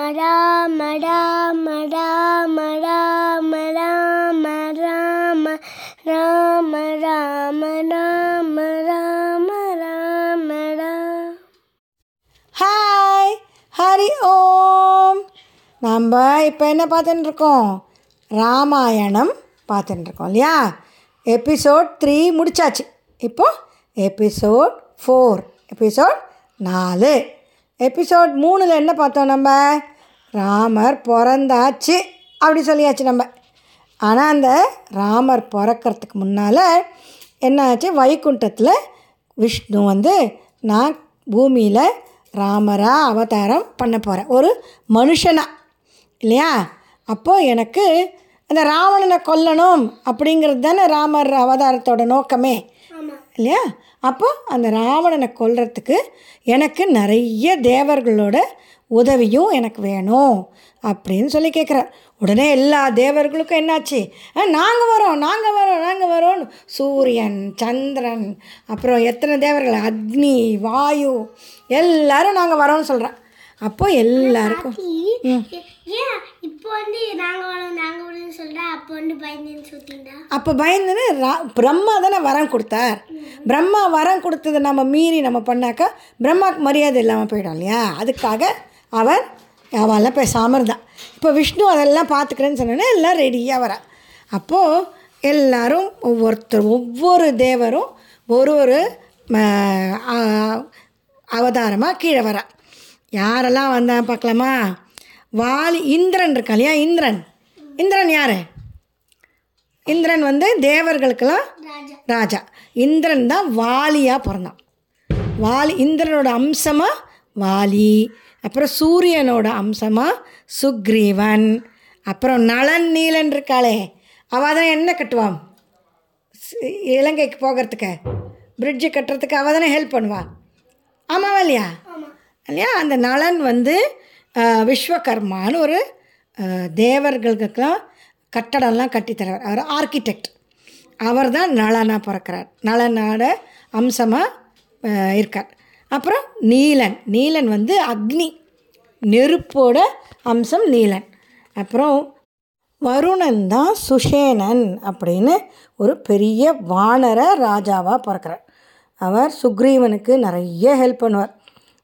மடா மடா மடா மடா மடா மராம ராம ராம ராம ராம ராம ஹாய் ஹரி ஓம் நம்ம இப்போ என்ன பார்த்துட்டுருக்கோம் ராமாயணம் பார்த்துட்டுருக்கோம் இல்லையா? எபிசோட் த்ரீ முடிச்சாச்சு. இப்போது எபிசோட் ஃபோர் எபிசோட் நாலு. எபிசோட் மூணில் என்ன பார்த்தோம் நம்ம? ராமர் பிறந்தாச்சு அப்படி சொல்லியாச்சு நம்ம. ஆனால் அந்த ராமர் பிறக்கறதுக்கு முன்னால் என்னாச்சு? வைகுண்டத்தில் விஷ்ணு வந்து நான் பூமியில் ராமராக அவதாரம் பண்ண போகிறேன் ஒரு மனுஷனா இல்லையா? அப்போது எனக்கு அந்த ராவணனை கொல்லணும் அப்படிங்கிறது தானே ராமர் அவதாரத்தோட நோக்கமே. இல்லையா? அப்போ அந்த ராவணனை கொல்றதுக்கு எனக்கு நிறைய தேவர்களோட உதவியும் எனக்கு வேணும் அப்படின்னு சொல்லி கேட்குறார் உடனே எல்லா தேவர்களுக்கும் என்னாச்சு? நாங்கள் வரோம் நாங்கள் வரோம் நாங்கள் வரோம் சூரியன் சந்திரன் அப்புறம் எத்தனை தேவர்கள்? அக்னி வாயு எல்லாரும் நாங்கள் வரோம்னு சொல்கிறேன் அப்போ எல்லாருக்கும் இப்போ வந்து அப்போ வந்து பயந்துன்னு அப்போ பிரம்மா தானே வரம் கொடுத்தார். பிரம்மா வரம் கொடுத்ததை நம்ம மீறி நம்ம பண்ணாக்கா பிரம்மாவுக்கு மரியாதை இல்லாமல் போயிடும் இல்லையா? அதுக்காக அவர் அவெல்லாம் பேசாமல் இருந்தான். இப்போ விஷ்ணு அதெல்லாம் பார்த்துக்கிறேன்னு சொன்னோன்னே எல்லாம் ரெடியாக வரா அப்போது எல்லாரும் ஒவ்வொருத்தர் ஒவ்வொரு தேவரும் ஒரு ஒரு அவதாரமாக கீழே வரா யாரெல்லாம் வந்தால் பார்க்கலாமா? வாலி இந்திரன் இருக்கா இல்லையா? இந்திரன். இந்திரன் யார்? இந்திரன் வந்து தேவர்களுக்கெல்லாம் ராஜா. இந்திரன் தான் வாலியாக பிறந்தான். வாலி இந்திரனோட அம்சமாக வாலி. அப்புறம் சூரியனோட அம்சமாக சுக்ரீவன். அப்புறம் நளன் நீலன் இருக்காளே. அவள் தான் என்ன கட்டுவான் இலங்கைக்கு போகிறதுக்கு பிரிட்ஜு கட்டுறதுக்கு அவள் தானே ஹெல்ப் பண்ணுவா? ஆமாவா இல்லையா? இல்லையா? அந்த நளன் வந்து விஸ்வகர்மான்னு ஒரு தேவர்களுக்கெல்லாம் கட்டடம்லாம் கட்டித்தரவர். அவர் ஆர்கிடெக்ட் அவர் தான் நளனாக பிறக்கிறார் நளனோட அம்சமாக இருக்கார். அப்புறம் நீலன். நீலன் வந்து அக்னி. நெருப்போட அம்சம் நீலன். அப்புறம் வருணன் தான் சுஷேனன் அப்படின்னு ஒரு பெரிய வானர ராஜாவாக பிறக்கிறார். அவர் சுக்ரீவனுக்கு நிறைய ஹெல்ப் பண்ணுவார்.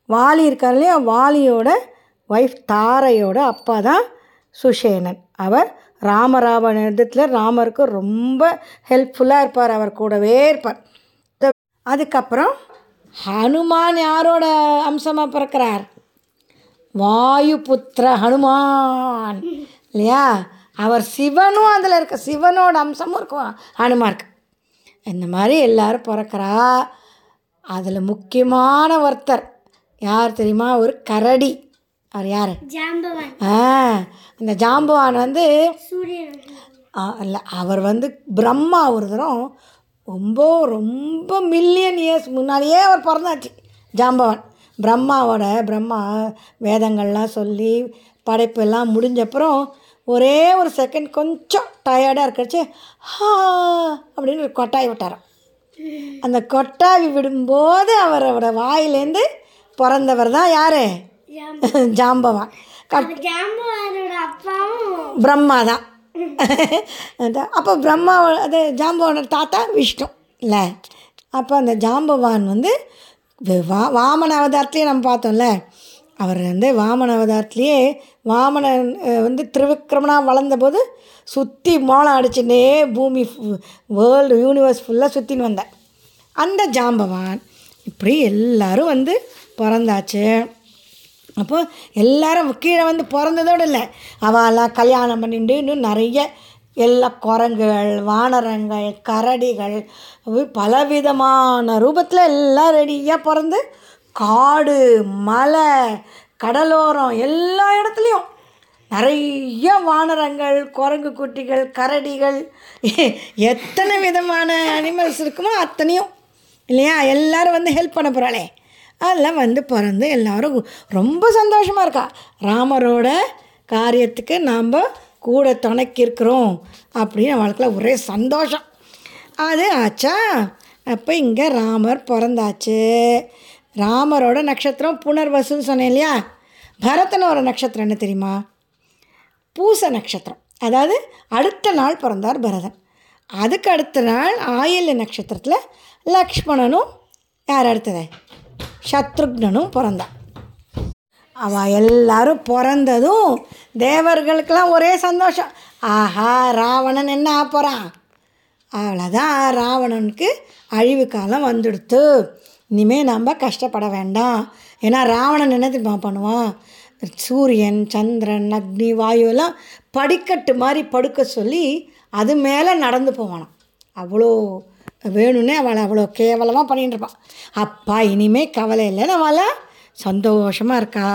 வாலி இருக்கார் இல்லையா? வாலியோட ஒய்ஃப் தாரையோட அப்பா தான் சுஷேனன் அவர் ராமராவன் யுத்தத்தில் ராமருக்கு ரொம்ப ஹெல்ப்ஃபுல்லாக இருப்பார் அவர் கூடவே இருப்பார். அதுக்கப்புறம் ஹனுமான் யாரோட அம்சமாக பிறக்கிறார்? வாயுபுத்திர ஹனுமான் இல்லையா? அவர் சிவனும் அதில் இருக்க சிவனோட அம்சமும் இருக்கும் ஹனுமாருக்கு இந்த மாதிரி எல்லாரும் பிறக்கிறா. அதில் முக்கியமான ஒருத்தர் யார் தெரியுமா? ஒரு கரடி. அவர் யார்? ஜாம்பவான். ஆ அந்த ஜாம்பவான் வந்து இல்ல அவர் வந்து பிரம்மா ஒரு தரம். ரொம்ப ரொம்ப மில்லியன் இயர்ஸ் முன்னாடியே அவர் பிறந்தாச்சு ஜாம்பவான். பிரம்மாவோட பிரம்மா வேதங்கள்லாம் சொல்லி படைப்பு எல்லாம் முடிஞ்சப்புறம் ஒரே ஒரு செகண்ட் கொஞ்சம் டயர்டாக இருக்கச்சு ஹா அப்படின்னு ஒரு கொட்டாய் விட்டாராம். அந்த கொட்டாவி விடும்போது அவரோட வாயிலேருந்து பிறந்தவர் தான் யார்? ஜாம்பவான் பிரம்மா தான் அப்போ பிரம்மா அது ஜாம்பவானோட தாத்தா விஷ்ணு. இல்லை. அப்போ அந்த ஜாம்பவான் வந்து வே- வாமன அவதாரத்துலேயே நம்ம பார்த்தோம்ல. அவர் வந்து வாமன அவதாரத்துலேயே வாமனன் வந்து திருவிக்ரமனாக வளர்ந்தபோது சுற்றி மோளம் அடிச்சுட்டே பூமி வேர்ல்டு யூனிவர்ஸ் ஃபுல்லாக சுற்றின்னு வந்தார். அந்த ஜாம்பவான் இப்படி எல்லாரும் வந்து பிறந்தாச்சு. அப்போ எல்லாரும் கீழே வந்து பிறந்ததோடு இல்லை. அவெல்லாம் கல்யாணம் பண்ணிட்டு இன்னும் நிறைய எல்லா குரங்குகள் வானரங்கள் கரடிகள் பலவிதமான ரூபத்தில் எல்லாம் ரெடியாக பிறந்து காடு மலை கடலோரம் எல்லா இடத்துலையும் நிறைய வானரங்கள் குரங்கு குட்டிகள் கரடிகள் எத்தனை விதமான அனிமல்ஸ் இருக்குமோ அத்தனையும் இல்லையா? எல்லோரும் வந்து ஹெல்ப் பண்ண போகிறாளே அதெல்லாம் வந்து பிறந்து எல்லோரும் ரொம்ப சந்தோஷமாக இருக்கா. ராமரோட காரியத்துக்கு நாம் கூட துணைக்கிருக்கிறோம் அப்படின்னு அவளுக்குள்ள ஒரே சந்தோஷம். அது ஆச்சா? அப்போ இங்கே ராமர் பிறந்தாச்சு. ராமரோட நட்சத்திரம் புனர்வசுன்னு சொன்னேன் இல்லையா? பரதனோட நட்சத்திரம் என்ன தெரியுமா? பூச நட்சத்திரம். அதாவது அடுத்த நாள் பிறந்தார் பரதன். அதுக்கு அடுத்த நாள் ஆயில்ய நட்சத்திரத்தில் லக்ஷ்மணனும் யார் அடுத்தது? சத்ருக்னனும் பிறந்தான். அவள் எல்லாரும் பிறந்ததும் தேவர்களுக்கெல்லாம் ஒரே சந்தோஷம். ஆஹா ராவணன் என்ன ஆ போகிறான் அவ்வளோதான் ராவணனுக்கு அழிவு காலம் வந்துடுத்து. இனிமேல் நம்ம கஷ்டப்பட வேண்டாம். ஏன்னா ராவணன் என்ன தெரியுமா பண்ணுவான்? சூரியன் சந்திரன் அக்னி வாயு எல்லாம் படிக்கட்டு மாதிரி படுக்க சொல்லி அது மேலே நடந்து போவானான் அவ்வளோ வேணும்னே அவளை அவ்வளோ கேவலமாக பண்ணிட்டு இருப்பான் அப்பா இனிமே கவலை இல்லைன்னு அவளை சந்தோஷமாக இருக்கா?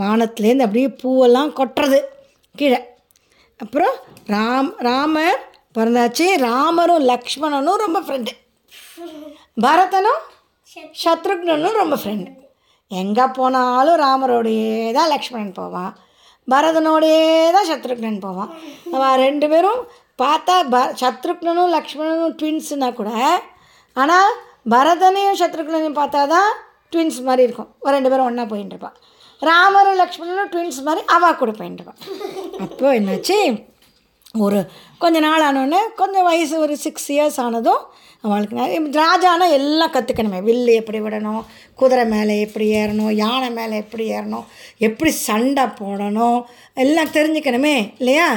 வானத்துலேருந்து அப்படியே பூவெல்லாம் கொட்டுறது கீழே. அப்புறம் ராம் ராமர் பிறந்தாச்சு. ராமரும் லக்ஷ்மணனும் ரொம்ப ஃப்ரெண்டு பரதனும் சத்ருக்னனும் ரொம்ப ஃப்ரெண்டு எங்கே போனாலும் ராமரோடையே தான் லக்ஷ்மணன் போவான். பரதனோடையே தான் சத்ருக்னன் போவான். அவன் ரெண்டு பேரும் பார்த்தா ப சத்ருக்னனும் லக்ஷ்மணனும் ட்வின்ஸுனா கூட ஆனால் பரதனையும் சத்ருக்னனையும் பார்த்தா தான் ட்வின்ஸ் மாதிரி இருக்கும். ஒரு ரெண்டு பேரும் ஒன்றா போயின்னு இருப்பான் ராமரும் லக்ஷ்மணனும் ட்வின்ஸ் மாதிரி அவா கூட போயின்னு இருப்பான் அப்போது என்னாச்சு? ஒரு கொஞ்ச நாள் ஆனோடனே கொஞ்சம் வயசு ஒரு சிக்ஸ் இயர்ஸ் ஆனதும் அவளுக்கு ராஜானா எல்லாம் கற்றுக்கணுமே வில்லு எப்படி விடணும்? குதிரை மேலே எப்படி ஏறணும்? யானை மேலே எப்படி ஏறணும்? எப்படி சண்டை போடணும்? எல்லாம் தெரிஞ்சுக்கணுமே இல்லையா?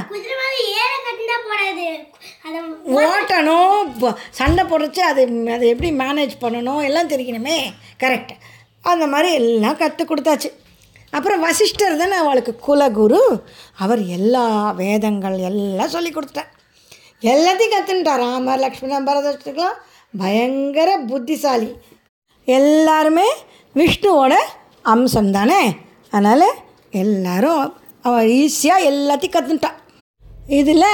ஓட்டணும். சண்டை போடுறச்சு அது அதை எப்படி மேனேஜ் பண்ணணும்? எல்லாம் தெரியணுமே கரெக்ட் அந்த மாதிரி எல்லாம் கற்றுக் கொடுத்தாச்சு. அப்புறம் வசிஷ்டர் தானே அவளுக்கு குலகுரு. அவர் எல்லா வேதங்கள் எல்லாம் சொல்லி கொடுத்தார் எல்லாத்தையும் கற்றுன்ட்டார் ராமர் லக்ஷ்மணன் பரதத்துக்கெலாம் பயங்கர புத்திசாலி. எல்லாருமே விஷ்ணுவோட அம்சம் தானே? அதனால் எல்லாரும் அவள் ஈஸியாக எல்லாத்தையும் கற்றுன்ட்டான் இதில்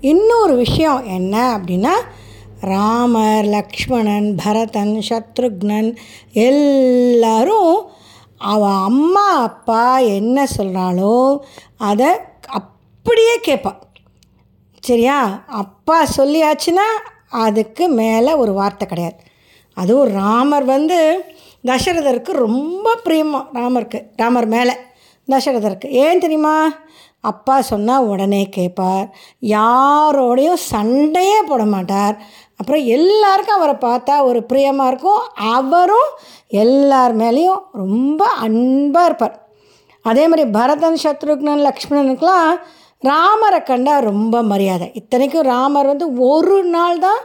இன்னொரு விஷயம் என்ன அப்படின்னா ராமர் லக்ஷ்மணன் பரதன் சத்ருக்னன் எல்லாரும் அவள் அம்மா அப்பா என்ன சொல்கிறாளோ அதை அப்படியே கேட்பாள் சரியா? அப்பா சொல்லியாச்சுன்னா அதுக்கு மேலே ஒரு வார்த்தை கிடையாது. அதுவும் ராமர் வந்து தசரதருக்கு ரொம்ப பிரியமாக ராமருக்கு ராமர் மேலே தசரதருக்கு. ஏன் தெரியுமா? அப்பா சொன்னால் உடனே கேட்பார் யாரோடையும் சண்டையே போட மாட்டார். அப்புறம் எல்லாருக்கும் அவரை பார்த்தா ஒரு பிரியமாக இருக்கும். அவரும் எல்லார் மேலேயும் ரொம்ப அன்பாக இருப்பார். அதே மாதிரி பரதன் சத்ருக்னன் லக்ஷ்மணனுக்கெலாம் ராமரை கண்டா ரொம்ப மரியாதை. இத்தனைக்கும் ராமர் வந்து ஒரு நாள் தான்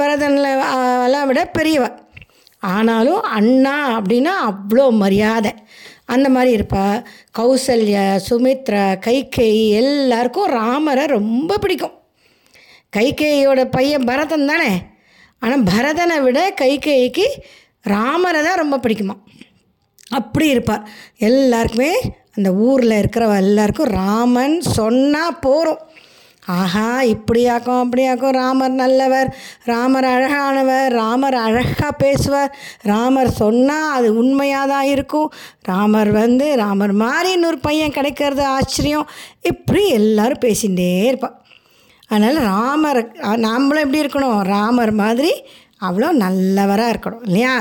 பரதனில் எல்லாம் விட பெரியவ. ஆனாலும் அண்ணா அப்படின்னா அவ்வளோ மரியாதை. அந்த மாதிரி இருப்பா. கௌசல்யா சுமித்ரா கைகை எல்லாருக்கும் ராமரை ரொம்ப பிடிக்கும். கைகையோட பையன் பரதன் தானே? ஆனால் பரதனை விட கைகேயிக்கு ராமரை தான் ரொம்ப பிடிக்குமா அப்படி இருப்பார் எல்லாருக்குமே அந்த ஊரில் இருக்கிறவ எல்லாருக்கும் ராமன் சொன்னால் போகிறோம் ஆஹா இப்படியாக்கும் அப்படியாக்கும் ராமர் நல்லவர் ராமர் அழகானவர் ராமர் அழகாக பேசுவார். ராமர் சொன்னால் அது உண்மையாக தான் இருக்கும். ராமர் வந்து ராமர் மாதிரி இன்னொரு பையன் கிடைக்கிறது ஆச்சரியம். இப்படி எல்லோரும் பேசிகிட்டே இருப்பாள் அதனால் ராமர் நாமளும் எப்படி இருக்கணும்? ராமர் மாதிரி அவ்வளோ நல்லவராக இருக்கணும் இல்லையா?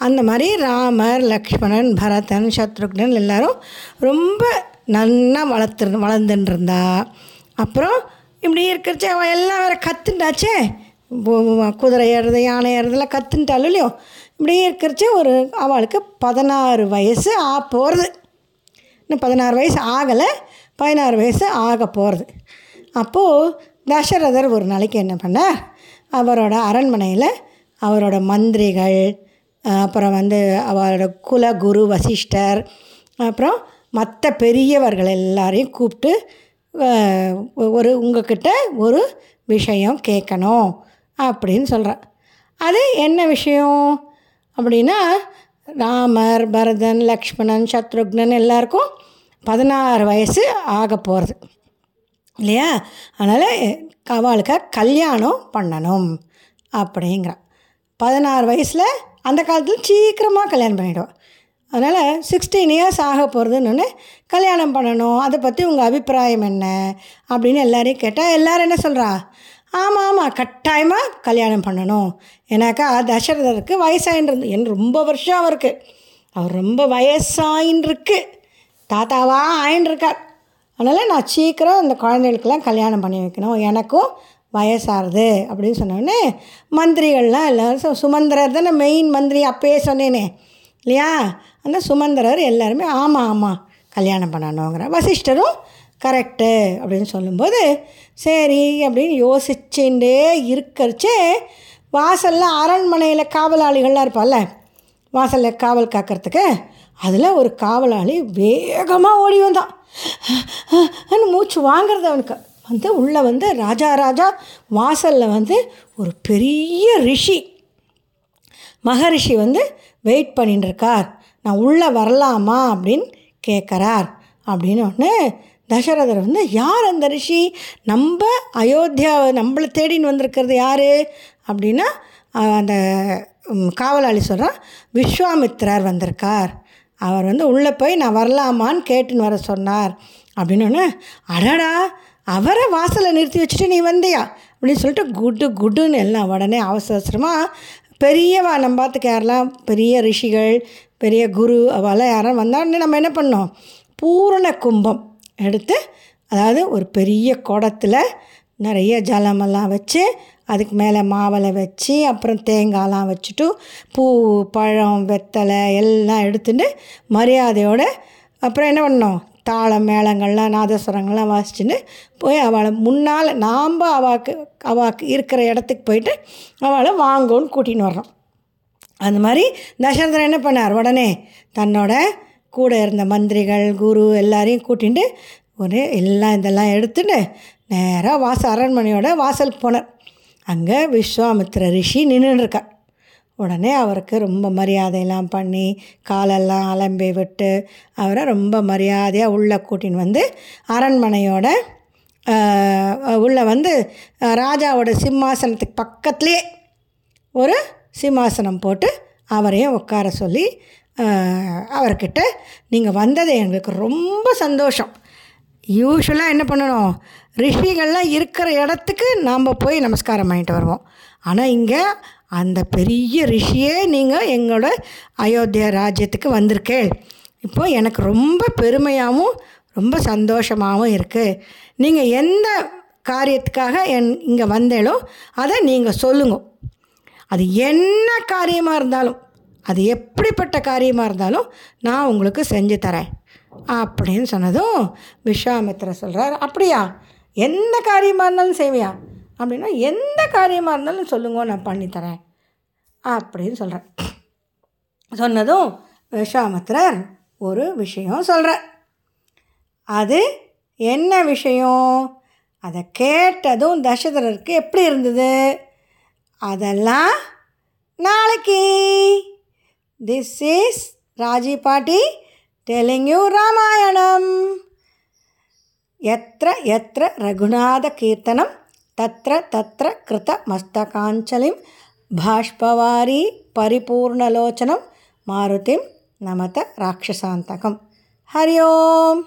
அந்த மாதிரி ராமர் லக்ஷ்மணன் பரதன் சத்ருக்னன் எல்லாரும் ரொம்ப நன்னா வளர்த்து வளர்ந்துன்னு இருந்தா அப்புறம் இப்படி இருக்கிறச்சே அவள் எல்லாம் வேறு கற்றுண்டாச்சே குதிரை ஏறுறது யானை ஏறுறதுலாம் கற்றுன்ட்டாலும் இல்லையோ? இப்படி இருக்கிறச்சே ஒரு அவளுக்கு பதினாறு வயசு ஆ போகிறது இன்னும் பதினாறு வயசு ஆகலை பதினாறு வயசு ஆக போகிறது அப்போது தசரதர் ஒரு நாளைக்கு என்ன பண்ணார்? அவரோட அரண்மனையில் அவரோட மந்திரிகள் அப்புறம் வந்து அவரோட குலகுரு வசிஷ்டர் அப்புறம் மற்ற பெரியவர்கள் எல்லாரையும் கூப்பிட்டு ஒரு உங்ககிட்ட ஒரு விஷயம் கேட்கணும் அப்படின்னு சொல்கிறேன் அது என்ன விஷயம் அப்படின்னா ராமர் பரதன் லக்ஷ்மணன் சத்ருக்னன் எல்லாருக்கும் பதினாறு வயசு ஆக போகிறது இல்லையா? அதனால் அவளுக்கு கல்யாணம் பண்ணணும் அப்படிங்கிறான் பதினாறு வயசில் அந்த காலத்தில் சீக்கிரமாக கல்யாணம் பண்ணிவிடுவோம் அதனால் சிக்ஸ்டீன் இயர்ஸ் ஆக போகிறதுன்னு கல்யாணம் பண்ணணும். அதை பற்றி உங்கள் அபிப்பிராயம் என்ன? அப்படின்னு எல்லாரையும் கேட்டால் எல்லோரும் என்ன சொல்கிறா ஆமாம் ஆமாம் கட்டாயமாக கல்யாணம் பண்ணணும். ஏன்னாக்கா தசரதருக்கு வயசாயின்னு என் ரொம்ப வருஷம் அவருக்கு. அவர் ரொம்ப வயசாயின்னு தாத்தாவாக தாத்தாவா ஆயின்னு இருக்கார் அதனால் நான் சீக்கிரம் இந்த குழந்தைகளுக்கெல்லாம் கல்யாணம் பண்ணி வைக்கணும். எனக்கும் வயசாகுது அப்படின்னு சொன்னோடனே மந்திரிகள்லாம் எல்லோரும் சுமந்திரர் தானே மெயின் மந்திரி அப்பயே சொன்னேனே இல்லையா அந்த சுமந்திரர் எல்லாருமே ஆமாம் ஆமாம் கல்யாணம் பண்ணணுங்கிற வசிஷ்டரும் கரெக்டு அப்படின்னு சொல்லும்போது சரி அப்படின்னு யோசிச்சுட்டே இருக்கிறச்சே வாசலில் அரண்மனையில் காவலாளிகள்லாம் இருப்பாள்ல வாசலில் காவல் காக்கிறதுக்கு அதில் ஒரு காவலாளி வேகமாக ஓடி வந்தான் மூச்சு வாங்குறது அவனுக்கு வந்து உள்ளே வந்து ராஜா ராஜா வாசலில் வந்து ஒரு பெரிய ரிஷி. மகரிஷி வந்து வெயிட் பண்ணிட்டுருக்கார் நான் உள்ளே வரலாமா அப்படின்னு கேட்குறார் அப்படின்னு ஒன்று தசரதர் வந்து யார் அந்த ரிஷி? நம்ம அயோத்தியாவை நம்மளை தேடின்னு வந்திருக்கிறது யார்? அப்படின்னா அந்த காவலாளி சொல்கிறான் விஸ்வாமித்ரார் வந்திருக்கார். அவர் வந்து உள்ளே போய் நான் வரலாமான்னு கேட்டுன்னு வர சொன்னார். அப்படின்னு ஒன்று அடடா! அவரை வாசலை நிறுத்தி வச்சுட்டு நீ வந்தியா? அப்படின்னு சொல்லிட்டு குட்டு குட்டுன்னு எல்லாம் உடனே அவசர அவசரமாக பெரியவா நம்ம பார்த்துக்க யாரெல்லாம் பெரிய ரிஷிகள் பெரிய குரு அவெல்லாம் யாரும் வந்தால் நம்ம என்ன பண்ணோம் பூரண கும்பம் எடுத்து அதாவது ஒரு பெரிய குடத்துல நிறைய ஜலமெல்லாம் வச்சு அதுக்கு மேலே மாவளை வச்சு அப்புறம் தேங்காய்லாம் வச்சுட்டு பூ பழம் வெத்தலை எல்லாம் எடுத்துட்டு மரியாதையோடு அப்புறம் என்ன பண்ணோம் தாளம் மேளங்கள்லாம் நாதஸ்வரங்கள்லாம் வாசிச்சுன்னு போய் அவளை முன்னால் நாம் அவாக்கு அவாக்கு இருக்கிற இடத்துக்கு போயிட்டு அவளை வாங்கோன்னு கூட்டின்னு வர்றோம் அந்த மாதிரி தசரதன் என்ன பண்ணார்? உடனே தன்னோட கூட இருந்த மந்திரிகள் குரு எல்லாரையும் கூட்டிகிட்டு ஒரு எல்லாம் இதெல்லாம் எடுத்துட்டு நேராக வாச அரண்மனையோட வாசலுக்கு போனார். அங்கே விஸ்வாமித்ர ரிஷி நின்றுருக்கார் உடனே அவருக்கு ரொம்ப மரியாதையெல்லாம் பண்ணி காலெல்லாம் அலம்பி விட்டு அவரை ரொம்ப மரியாதையாக உள்ளே கூட்டின்னு வந்து அரண்மனையோட உள்ளே வந்து ராஜாவோட சிம்மாசனத்துக்கு பக்கத்துலேயே ஒரு சிம்மாசனம் போட்டு அவரையும் உட்கார சொல்லி அவர்கிட்ட நீங்கள் வந்தது எங்களுக்கு ரொம்ப சந்தோஷம். யூஸ்வலாக என்ன பண்ணணும்? ரிஷிகள்லாம் இருக்கிற இடத்துக்கு நாம் போய் நமஸ்காரம் பண்ணிட்டு வருவோம். ஆனால் இங்கே அந்த பெரிய ரிஷியே நீங்கள் எங்களோட அயோத்தியா ராஜ்யத்துக்கு வந்திருக்கே. இப்போ எனக்கு ரொம்ப பெருமையாகவும் ரொம்ப சந்தோஷமாகவும் இருக்குது நீங்கள் எந்த காரியத்துக்காக என் இங்கே வந்தேலோ அதை நீங்கள் சொல்லுங்க. அது என்ன காரியமாக இருந்தாலும் அது எப்படிப்பட்ட காரியமாக இருந்தாலும் நான் உங்களுக்கு செஞ்சு தரேன். அப்படின்னு சொன்னதும் விஸ்வாமித்திரர் சொல்கிறார் அப்படியா? எந்த காரியமாக இருந்தாலும் செய்வியா? அப்படின்னா எந்த காரியமாக இருந்தாலும் சொல்லுங்க நான் பண்ணித்தரேன். அப்படின்னு சொல்கிறேன் சொன்னதும் விஸ்வாமித்திரர் ஒரு விஷயம் சொல்கிறார் அது என்ன விஷயம்? அதை கேட்டதும் தசரதருக்கு எப்படி இருந்தது? அதெல்லாம் நாளைக்கு. திஸ் இஸ் ராஜி பாட்டி టెలింగ్ యూ రామాయణం ఎత్ర ఎత్ర రఘునాథ కీర్తనం తత్ర తత్ర కృత మస్తకాంచలిం బాష్పవారీ పరిపూర్ణలోచనం మారుతిం నమత రాక్షసాంతకం హరి ఓం